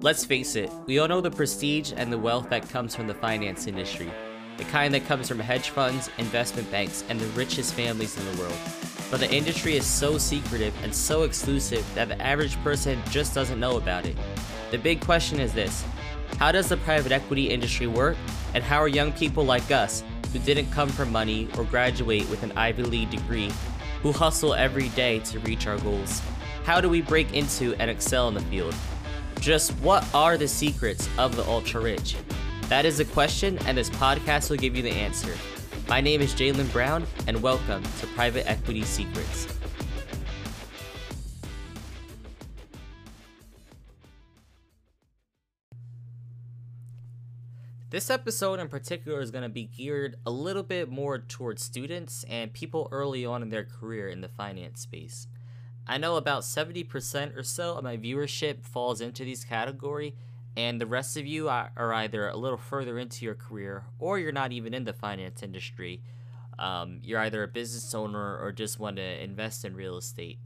Let's face it, we all know the prestige and the wealth that comes from the finance industry. The kind that comes from hedge funds, investment banks, and the richest families in the world. But the industry is so secretive and so exclusive that the average person just doesn't know about it. The big question is this How does the private equity industry work? And how are young people like us, who didn't come from money or graduate with an Ivy League degree, who hustle every day to reach our goals? How do we break into and excel in the field? Just what are the secrets of the ultra rich? That is the question, and this podcast will give you the answer. My name is Jalen Brown, and welcome to Private Equity Secrets. This episode in particular is going to be geared a little bit more towards students and people early on in their career in the finance space. I know about 70% or so of my viewership falls into these category, and the rest of you are, either a little further into your career or you're not even in the finance industry. Um, you're either a business owner or just want to invest in real estate.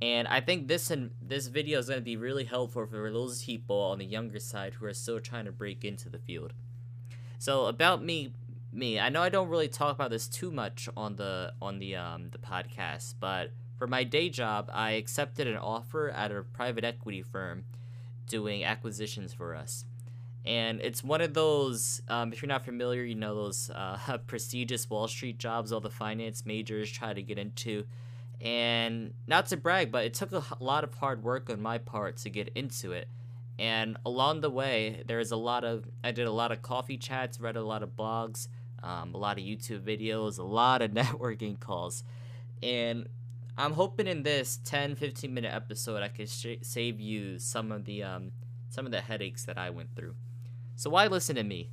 And I think this and this video is going to be really helpful for those people on the younger side who are still trying to break into the field. So about me, me, I know I don't really talk about this too much on the on the um the podcast, but for my day job, I accepted an offer at a private equity firm doing acquisitions for us. And it's one of those, um, if you're not familiar, you know those uh, prestigious Wall Street jobs all the finance majors try to get into. And not to brag, but it took a lot of hard work on my part to get into it. And along the way, there was a lot of, I did a lot of coffee chats, read a lot of blogs, um, a lot of YouTube videos, a lot of networking calls. And I'm hoping in this 10 15 minute episode I can sh- save you some of the um some of the headaches that I went through. So why listen to me?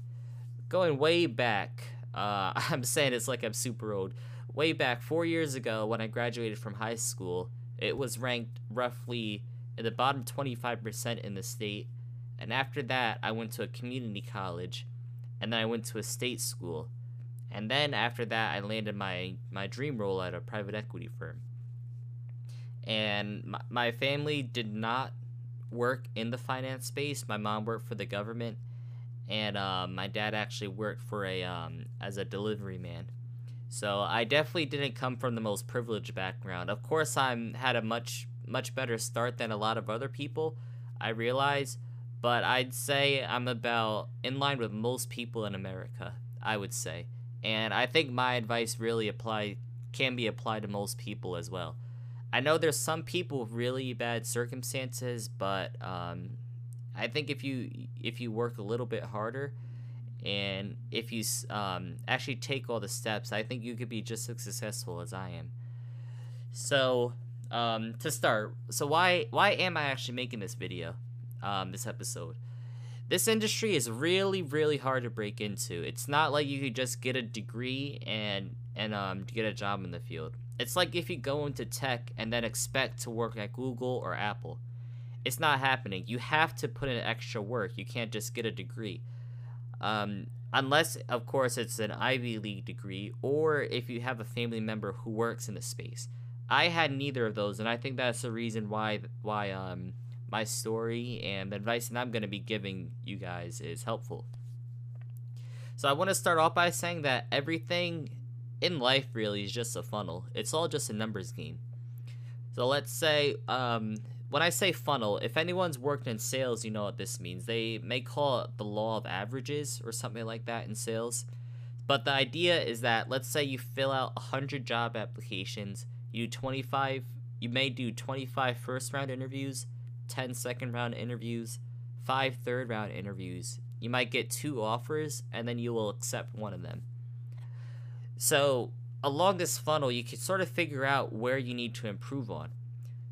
Going way back, uh, I'm saying it's like I'm super old. Way back 4 years ago when I graduated from high school, it was ranked roughly in the bottom 25% in the state. And after that, I went to a community college and then I went to a state school. And then after that, I landed my my dream role at a private equity firm and my, my family did not work in the finance space. My mom worked for the government, and um, my dad actually worked for a um, as a delivery man. So I definitely didn't come from the most privileged background. Of course, I'm had a much much better start than a lot of other people. I realize, but I'd say I'm about in line with most people in America. I would say, and I think my advice really apply can be applied to most people as well. I know there's some people with really bad circumstances, but um, I think if you if you work a little bit harder, and if you um, actually take all the steps, I think you could be just as successful as I am. So um, to start, so why why am I actually making this video, um, this episode? This industry is really really hard to break into. It's not like you could just get a degree and and um, get a job in the field it's like if you go into tech and then expect to work at Google or Apple. It's not happening. You have to put in extra work. You can't just get a degree. Um, unless, of course, it's an Ivy League degree or if you have a family member who works in the space. I had neither of those, and I think that's the reason why why um, my story and the advice that I'm going to be giving you guys is helpful. So I want to start off by saying that everything in life really is just a funnel. It's all just a numbers game. So let's say um, when I say funnel, if anyone's worked in sales, you know what this means. They may call it the law of averages or something like that in sales. But the idea is that let's say you fill out 100 job applications, you 25 you may do 25 first round interviews, 10 second round interviews, 5 third round interviews. You might get two offers and then you will accept one of them. So along this funnel, you can sort of figure out where you need to improve on.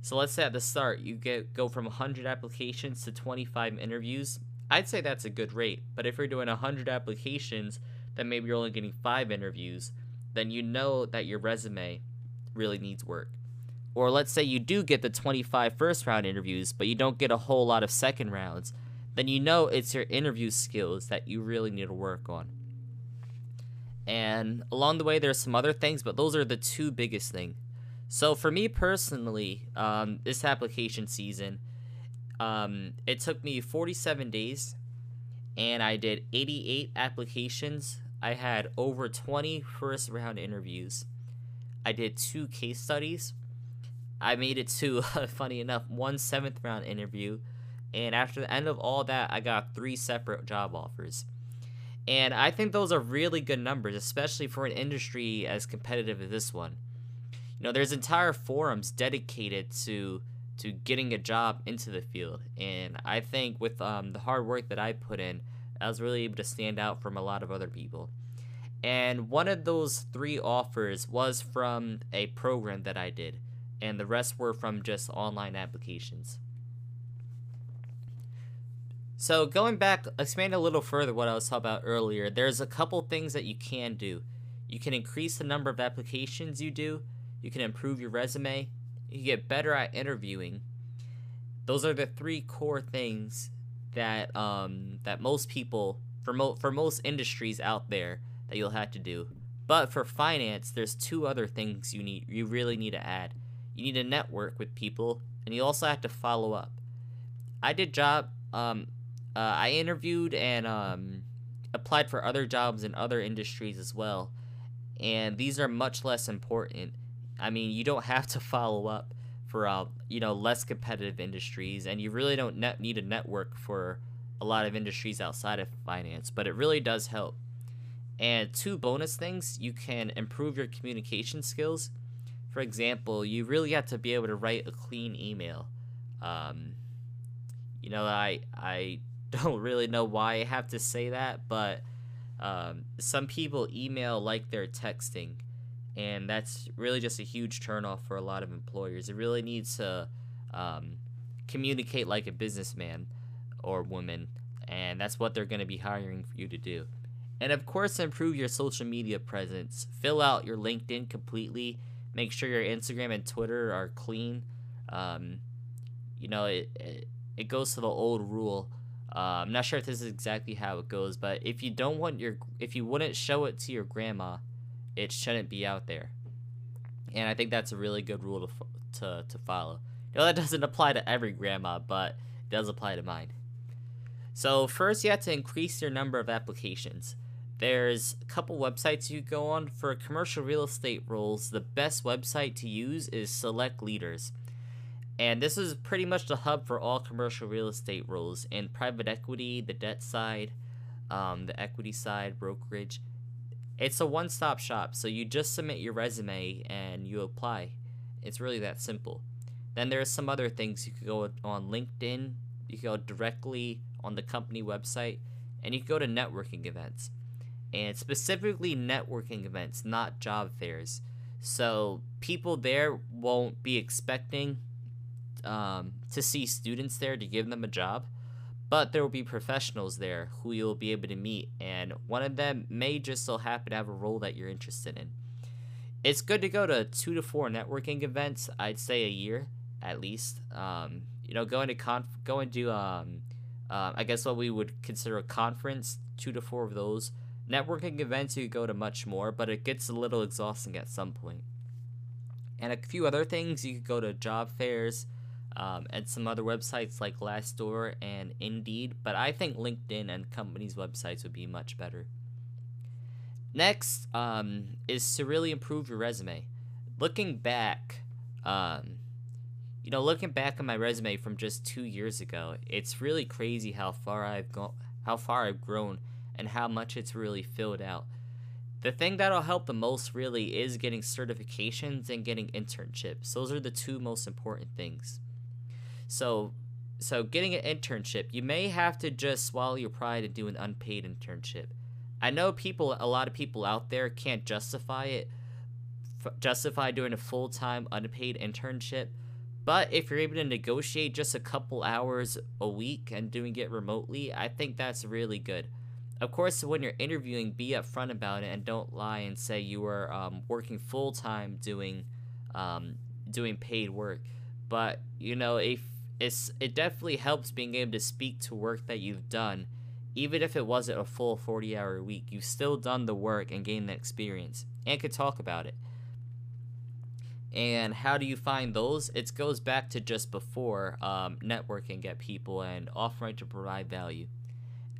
So let's say at the start you get go from 100 applications to 25 interviews. I'd say that's a good rate. But if you're doing 100 applications, then maybe you're only getting 5 interviews, then you know that your resume really needs work. Or let's say you do get the 25 first round interviews, but you don't get a whole lot of second rounds, then you know it's your interview skills that you really need to work on. And along the way, there's some other things, but those are the two biggest things. So for me personally, um, this application season, Um, it took me 47 days, and I did 88 applications. I had over 20 first round interviews. I did two case studies. I made it to, funny enough, one seventh round interview. And after the end of all that, I got three separate job offers. And I think those are really good numbers, especially for an industry as competitive as this one. You know, there's entire forums dedicated to to getting a job into the field, and I think with um, the hard work that I put in, I was really able to stand out from a lot of other people. And one of those three offers was from a program that I did, and the rest were from just online applications. So going back, expand a little further what I was talking about earlier, there's a couple things that you can do. You can increase the number of applications you do, you can improve your resume, you get better at interviewing. Those are the three core things that um, that most people for mo- for most industries out there that you'll have to do. But for finance, there's two other things you need you really need to add. You need to network with people, and you also have to follow up. I did job um, uh, I interviewed and um, applied for other jobs in other industries as well, and these are much less important. I mean, you don't have to follow up for uh, you know less competitive industries, and you really don't net- need a network for a lot of industries outside of finance, but it really does help. And two bonus things you can improve your communication skills. For example, you really have to be able to write a clean email. Um, you know, I I don't really know why I have to say that, but um, some people email like they're texting, and that's really just a huge turnoff for a lot of employers. It really needs to um, communicate like a businessman or woman, and that's what they're going to be hiring for you to do. And of course, improve your social media presence. Fill out your LinkedIn completely. Make sure your Instagram and Twitter are clean. Um, you know, it, it, it goes to the old rule uh, I'm not sure if this is exactly how it goes, but if you don't want your, if you wouldn't show it to your grandma, it shouldn't be out there. And I think that's a really good rule to to to follow. You know that doesn't apply to every grandma, but it does apply to mine. So first, you have to increase your number of applications. There's a couple websites you go on for commercial real estate roles. The best website to use is Select Leaders. And this is pretty much the hub for all commercial real estate roles in private equity, the debt side, um, the equity side, brokerage. It's a one stop shop. So you just submit your resume and you apply. It's really that simple. Then there are some other things you could go on LinkedIn, you could go directly on the company website, and you could go to networking events. And specifically networking events, not job fairs. So people there won't be expecting um, to see students there to give them a job, but there will be professionals there who you'll be able to meet, and one of them may just so happen to have a role that you're interested in. It's good to go to two to four networking events, I'd say a year at least. Um, you know, going to conf- going to um, uh, I guess what we would consider a conference, two to four of those. Networking events you go to much more, but it gets a little exhausting at some point. And a few other things, you could go to job fairs, um, and some other websites like Glassdoor and Indeed, but I think LinkedIn and companies' websites would be much better. Next um, is to really improve your resume. Looking back, um, you know, looking back on my resume from just two years ago, it's really crazy how far I've gone, how far I've grown, and how much it's really filled out. The thing that'll help the most really is getting certifications and getting internships. Those are the two most important things. So so getting an internship, you may have to just swallow your pride and do an unpaid internship. I know people a lot of people out there can't justify it f- justify doing a full-time unpaid internship, but if you're able to negotiate just a couple hours a week and doing it remotely, I think that's really good. Of course, when you're interviewing, be upfront about it and don't lie and say you are um, working full time doing um, doing paid work. But you know, if it's it definitely helps being able to speak to work that you've done even if it wasn't a full 40 hour week you've still done the work and gained the experience and could talk about it And how do you find those? It goes back to just before um, networking, get people, and offering to provide value.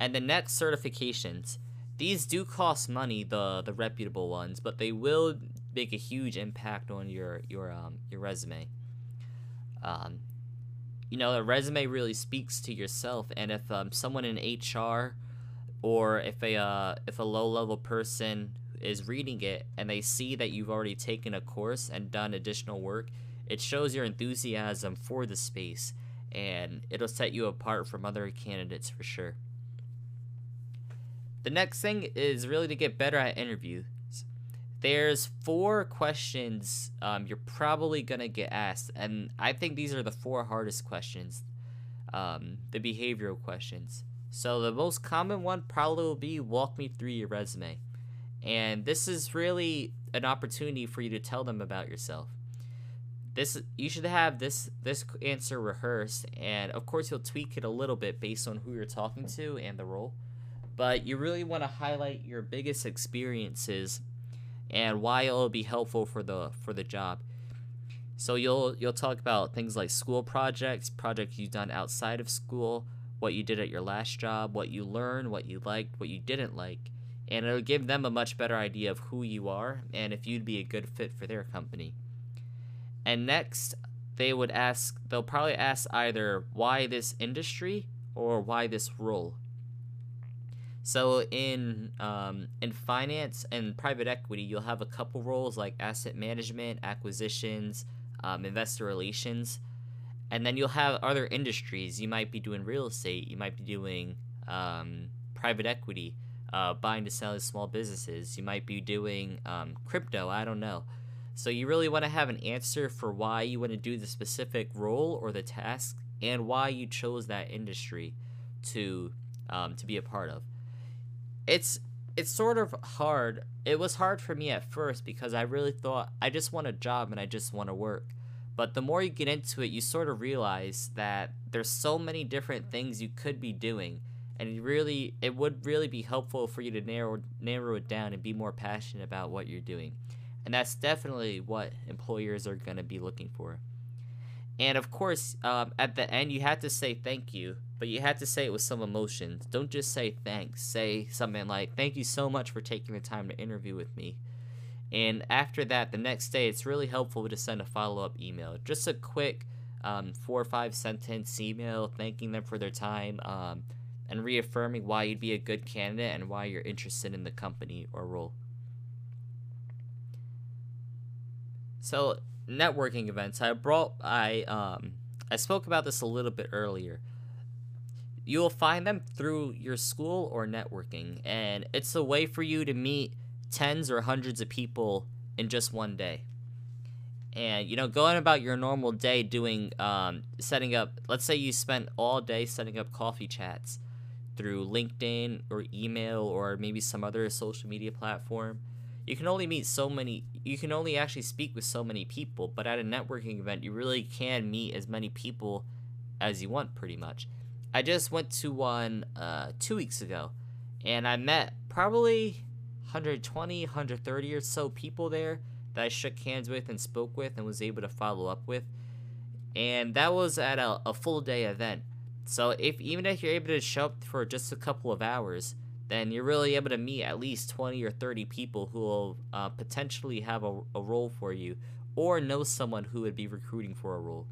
And the next certifications, these do cost money, the the reputable ones, but they will make a huge impact on your your um, your resume. Um, you know, a resume really speaks to yourself, and if um, someone in HR or if a uh, if a low level person is reading it and they see that you've already taken a course and done additional work, it shows your enthusiasm for the space, and it'll set you apart from other candidates for sure. The next thing is really to get better at interviews. There's four questions um, you're probably gonna get asked, and I think these are the four hardest questions, um, the behavioral questions. So the most common one probably will be walk me through your resume, and this is really an opportunity for you to tell them about yourself. This you should have this this answer rehearsed, and of course you'll tweak it a little bit based on who you're talking to and the role but you really want to highlight your biggest experiences and why it'll be helpful for the for the job. So you'll you'll talk about things like school projects, projects you've done outside of school, what you did at your last job, what you learned, what you liked, what you didn't like, and it'll give them a much better idea of who you are and if you'd be a good fit for their company. And next, they would ask they'll probably ask either why this industry or why this role. So in um, in finance and private equity, you'll have a couple roles like asset management, acquisitions, um, investor relations, and then you'll have other industries. You might be doing real estate. You might be doing um, private equity, uh, buying to sell small businesses. You might be doing um, crypto. I don't know. So you really want to have an answer for why you want to do the specific role or the task, and why you chose that industry to um, to be a part of it's it's sort of hard. It was hard for me at first because I really thought I just want a job and I just want to work. But the more you get into it, you sort of realize that there's so many different things you could be doing and it really it would really be helpful for you to narrow narrow it down and be more passionate about what you're doing. And that's definitely what employers are going to be looking for. And of course, um, at the end, you have to say thank you but you have to say it with some emotion. Don't just say thanks. Say something like, Thank you so much for taking the time to interview with me. And after that, the next day, it's really helpful to send a follow up email. Just a quick um, four or five sentence email thanking them for their time um, and reaffirming why you'd be a good candidate and why you're interested in the company or role. So, networking events. I brought, I, um, I spoke about this a little bit earlier you will find them through your school or networking, and it's a way for you to meet tens or hundreds of people in just one day. And you know, going about your normal day doing um, setting up. Let's say you spent all day setting up coffee chats through LinkedIn or email or maybe some other social media platform. You can only meet so many. You can only actually speak with so many people. But at a networking event, you really can meet as many people as you want, pretty much. I just went to one uh, two weeks ago, and I met probably 120, 130 or so people there that I shook hands with and spoke with and was able to follow up with. And that was at a, a full day event. So if even if you're able to show up for just a couple of hours, then you're really able to meet at least 20 or 30 people who will uh, potentially have a, a role for you or know someone who would be recruiting for a role.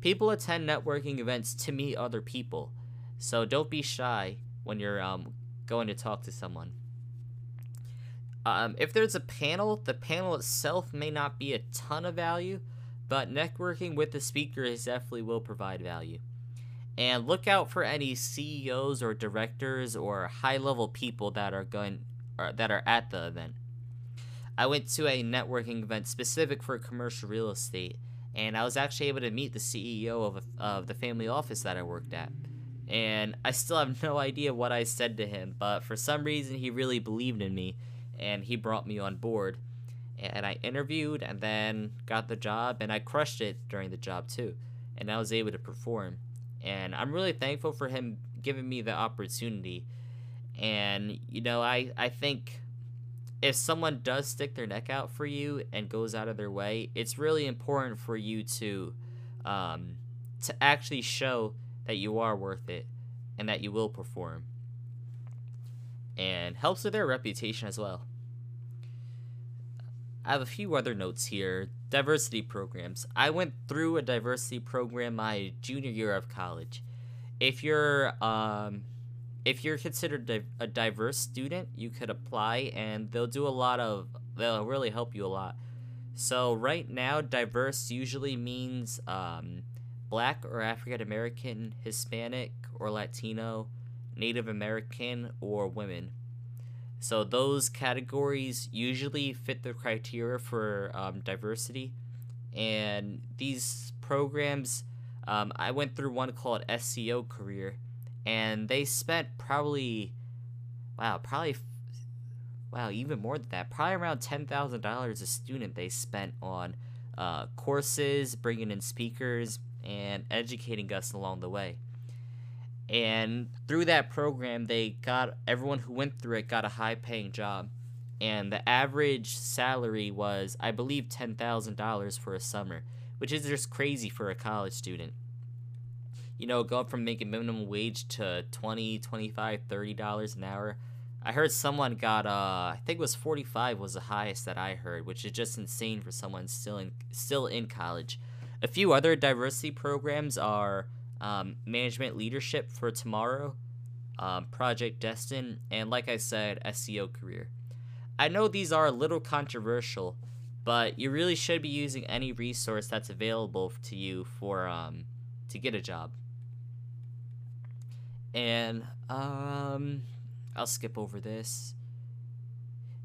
People attend networking events to meet other people, so don't be shy when you're um, going to talk to someone. Um, if there's a panel, the panel itself may not be a ton of value, but networking with the speakers definitely will provide value. And look out for any CEOs or directors or high-level people that are going or that are at the event. I went to a networking event specific for commercial real estate and I was actually able to meet the CEO of, of the family office that I worked at. And I still have no idea what I said to him, but for some reason he really believed in me and he brought me on board. And I interviewed and then got the job and I crushed it during the job too. And I was able to perform. And I'm really thankful for him giving me the opportunity. And you know, I I think if someone does stick their neck out for you and goes out of their way, it's really important for you to um, to actually show that you are worth it and that you will perform. And helps with their reputation as well. I have a few other notes here. Diversity programs. I went through a diversity program my junior year of college. If you're um, if you're considered a diverse student, you could apply and they'll do a lot of they'll really help you a lot. So right now, diverse usually means um, black or African American, Hispanic or Latino, Native American or women. So those categories usually fit the criteria for um, diversity, and these programs. Um, I went through one called SEO Career and they spent probably wow probably wow even more than that probably around $10000 a student they spent on uh, courses bringing in speakers and educating us along the way and through that program they got everyone who went through it got a high paying job and the average salary was i believe $10000 for a summer which is just crazy for a college student you know, go up from making minimum wage to 20, 25, 30 dollars an hour. I heard someone got uh I think it was 45 was the highest that I heard, which is just insane for someone still in still in college. A few other diversity programs are um, management leadership for tomorrow, um, Project Destined, and like I said, SEO career. I know these are a little controversial, but you really should be using any resource that's available to you for um, to get a job. And um, I'll skip over this.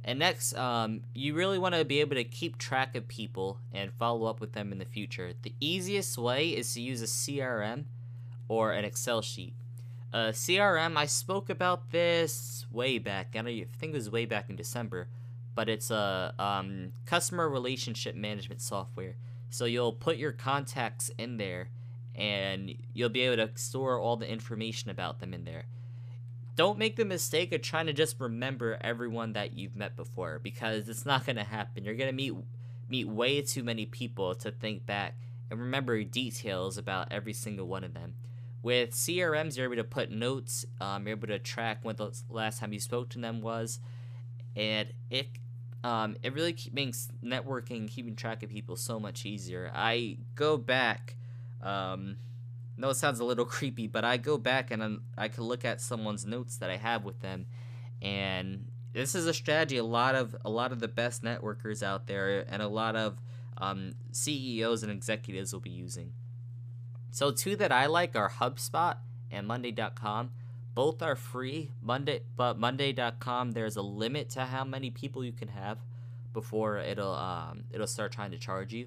And next, um, you really want to be able to keep track of people and follow up with them in the future. The easiest way is to use a CRM or an Excel sheet. Uh, CRM, I spoke about this way back. I think it was way back in December, but it's a um, customer relationship management software. So you'll put your contacts in there and you'll be able to store all the information about them in there. Don't make the mistake of trying to just remember everyone that you've met before because it's not to happen. You're to meet meet way too many people to think back and remember details about every single one of them. With CRMs, you're able to put notes, um, you're able to track when the last time you spoke to them was, and it um, it really makes networking, keeping track of people so much easier. I go back um, no, it sounds a little creepy, but I go back and I'm, I can look at someone's notes that I have with them, and this is a strategy a lot of a lot of the best networkers out there and a lot of um, CEOs and executives will be using. So two that I like are HubSpot and Monday.com. Both are free. Monday, but Monday.com there's a limit to how many people you can have before it'll um, it'll start trying to charge you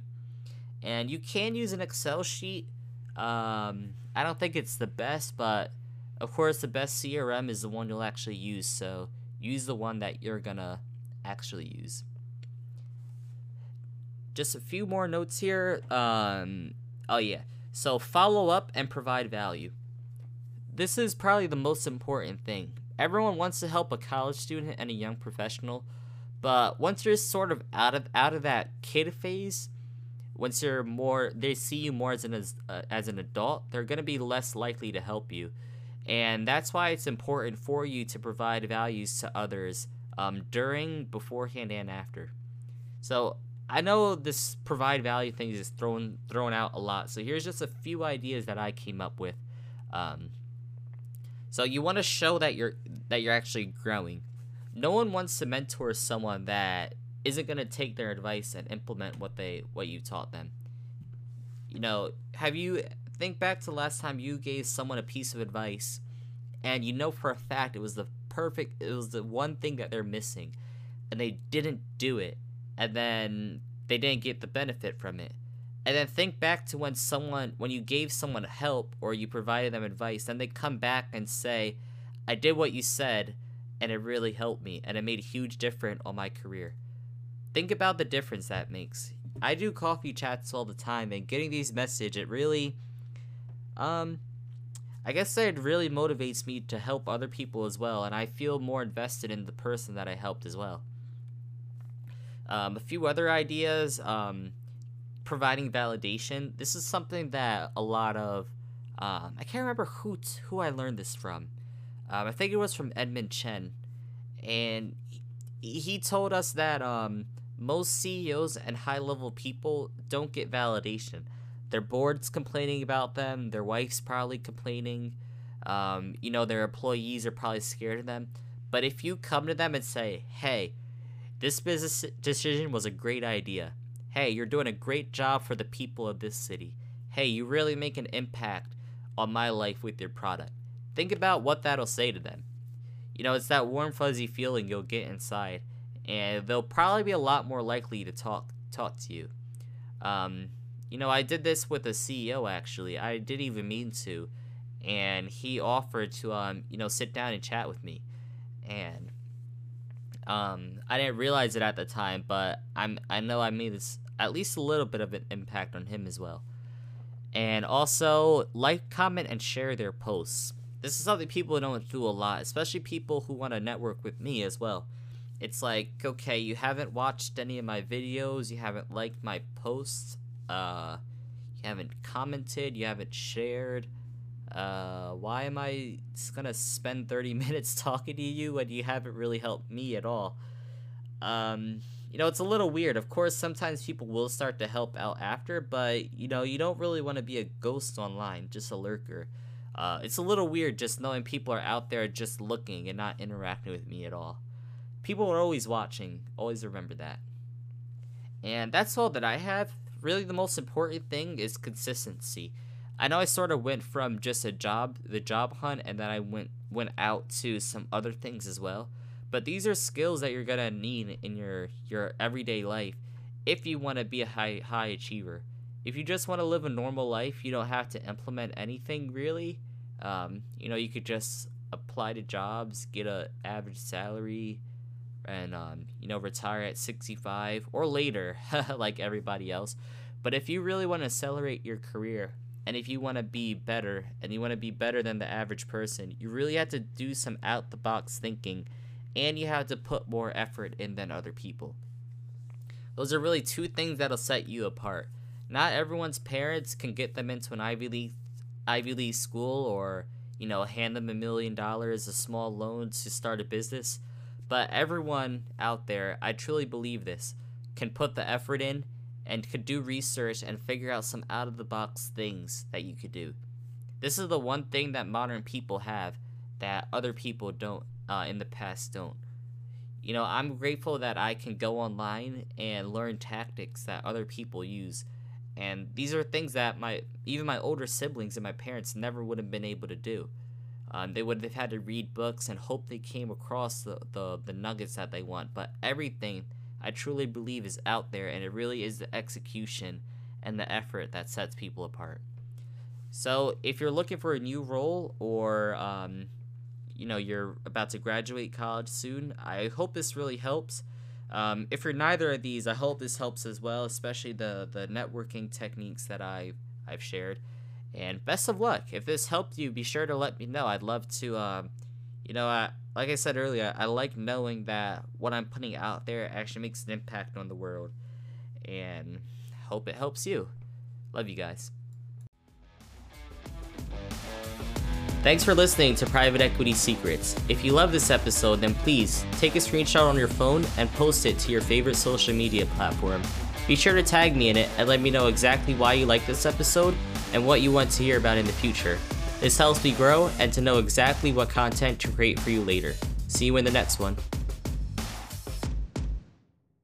and you can use an Excel sheet. Um, I don't think it's the best, but of course, the best CRM is the one you'll actually use. So use the one that you're gonna actually use. Just a few more notes here. Um, oh yeah. So follow up and provide value. This is probably the most important thing. Everyone wants to help a college student and a young professional, but once you're sort of out of out of that kid phase, once you're more they see you more as an as, uh, as an adult they're going to be less likely to help you and that's why it's important for you to provide values to others um, during beforehand and after so i know this provide value thing is thrown thrown out a lot. So here's just a few ideas that i came up with um, so you want to show that you're that you're actually growing. No one wants to mentor someone that isn't going to take their advice and implement what they what you taught them. You know, have you think back to last time you gave someone a piece of advice and you know for a fact it was the perfect it was the one thing that they're missing and they didn't do it and then they didn't get the benefit from it. And then think back to when someone when you gave someone help or you provided them advice, then they come back and say, I did what you said and it really helped me and it made a huge difference on my career think about the difference that makes. I do coffee chats all the time, and getting these message it really, um, I guess it really motivates me to help other people as well, and I feel more invested in the person that I helped as well. Um, a few other ideas. Um, providing validation. This is something that a lot of um, I can't remember who t- who I learned this from. Um, I think it was from Edmund Chen, and he, he told us that um, most CEOs and high level people don't get validation. Their board's complaining about them. Their wife's probably complaining. Um, you know, their employees are probably scared of them. But if you come to them and say, "Hey, this business decision was a great idea. Hey, you're doing a great job for the people of this city. Hey, you really make an impact on my life with your product. Think about what that'll say to them. You know, it's that warm fuzzy feeling you'll get inside, and they'll probably be a lot more likely to talk talk to you. Um, you know, I did this with a CEO actually. I didn't even mean to, and he offered to um, you know, sit down and chat with me, and um, I didn't realize it at the time, but I'm I know I made this at least a little bit of an impact on him as well. And also, like, comment, and share their posts. This is something people don't do a lot, especially people who want to network with me as well. It's like, okay, you haven't watched any of my videos, you haven't liked my posts, uh, you haven't commented, you haven't shared. Uh, why am I gonna spend 30 minutes talking to you when you haven't really helped me at all? Um, you know, it's a little weird. Of course, sometimes people will start to help out after, but you know, you don't really want to be a ghost online, just a lurker. Uh, it's a little weird just knowing people are out there just looking and not interacting with me at all. People are always watching, always remember that. And that's all that I have. Really, the most important thing is consistency. I know I sort of went from just a job, the job hunt, and then I went went out to some other things as well. But these are skills that you're gonna need in your your everyday life if you want to be a high high achiever. If you just want to live a normal life, you don't have to implement anything really. Um, you know, you could just apply to jobs, get a average salary, and um, you know retire at 65 or later, like everybody else. But if you really want to accelerate your career, and if you want to be better, and you want to be better than the average person, you really have to do some out the box thinking and you have to put more effort in than other people. Those are really two things that'll set you apart. Not everyone's parents can get them into an Ivy League Ivy League school or, you know, hand them a million dollars, a small loan to start a business. But everyone out there, I truly believe this, can put the effort in and could do research and figure out some out of the box things that you could do. This is the one thing that modern people have that other people don't uh, in the past don't. You know, I'm grateful that I can go online and learn tactics that other people use. And these are things that my even my older siblings and my parents never would have been able to do. Um, they would have had to read books and hope they came across the, the, the nuggets that they want. But everything I truly believe is out there, and it really is the execution and the effort that sets people apart. So if you're looking for a new role or um, you know you're about to graduate college soon. I hope this really helps. Um, if you're neither of these, I hope this helps as well, especially the the networking techniques that I I've shared. And best of luck. If this helped you, be sure to let me know. I'd love to. Um, you know, I, like I said earlier, I like knowing that what I'm putting out there actually makes an impact on the world, and hope it helps you. Love you guys. Thanks for listening to Private Equity Secrets. If you love this episode, then please take a screenshot on your phone and post it to your favorite social media platform. Be sure to tag me in it and let me know exactly why you like this episode and what you want to hear about in the future. This helps me grow and to know exactly what content to create for you later. See you in the next one.